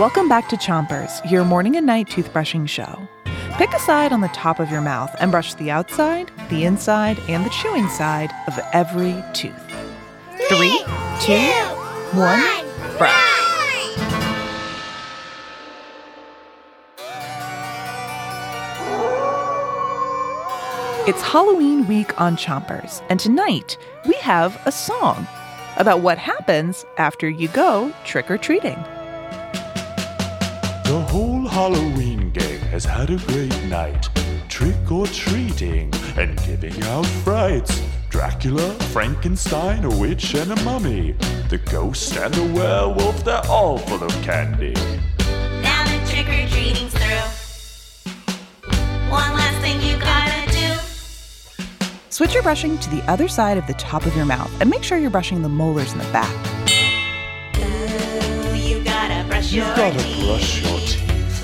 Welcome back to Chompers, your morning and night toothbrushing show. Pick a side on the top of your mouth and brush the outside, the inside, and the chewing side of every tooth. Three, two, one, brush. It's Halloween week on Chompers, and tonight we have a song about what happens after you go trick or treating. The whole Halloween gang has had a great night. Trick or treating and giving out frights. Dracula, Frankenstein, a witch, and a mummy. The ghost and the werewolf, they're all full of candy. Now the trick or treating's through. One last thing you gotta do. Switch your brushing to the other side of the top of your mouth and make sure you're brushing the molars in the back. Ooh, you gotta brush You've your gotta teeth. brush your teeth.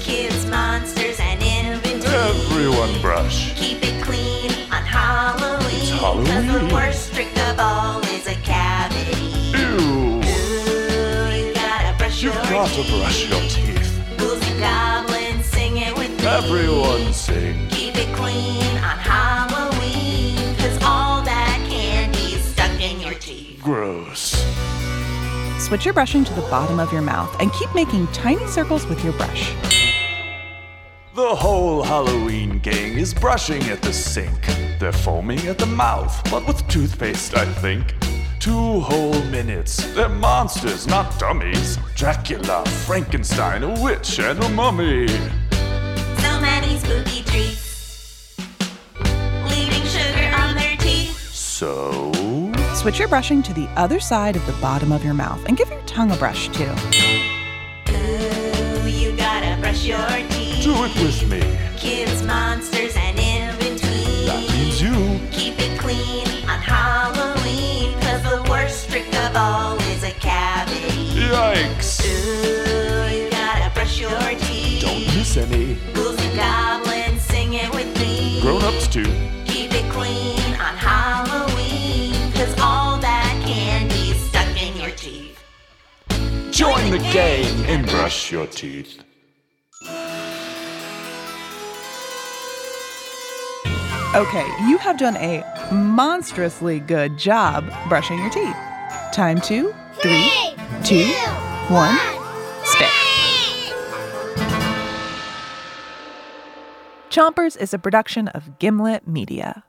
Kids, monsters, and in between. Everyone brush. Keep it clean on Halloween. It's 'cause Halloween. the worst trick of all is a cavity. Ew! Ooh, you gotta brush You've your gotta brush your teeth. Ghouls and goblins, sing it with me. Everyone sing. Keep it clean on Halloween. Cause all that candy's stuck in your teeth. Gross. Switch your brushing to the bottom of your mouth and keep making tiny circles with your brush. The whole Halloween gang is brushing at the sink. They're foaming at the mouth, but with toothpaste, I think. Two whole minutes. They're monsters, not dummies. Dracula, Frankenstein, a witch, and a mummy. So many spooky treats. Leaving sugar on their teeth. So. Switch your brushing to the other side of the bottom of your mouth and give your tongue a brush too. Ooh, you gotta brush your teeth. Do it with me. Kids, monsters, and in between. That means you. Keep it clean on Halloween. Cause the worst trick of all is a cavity. Yikes! Ooh, you gotta brush your teeth. Don't miss any. Ghouls and goblins, sing it with me. Grown ups too. Keep it clean on Halloween. Cause all that candy's stuck in your teeth. Join the game and brush your teeth. Okay, you have done a monstrously good job brushing your teeth. Time to three, two, one, spit. Chompers is a production of Gimlet Media.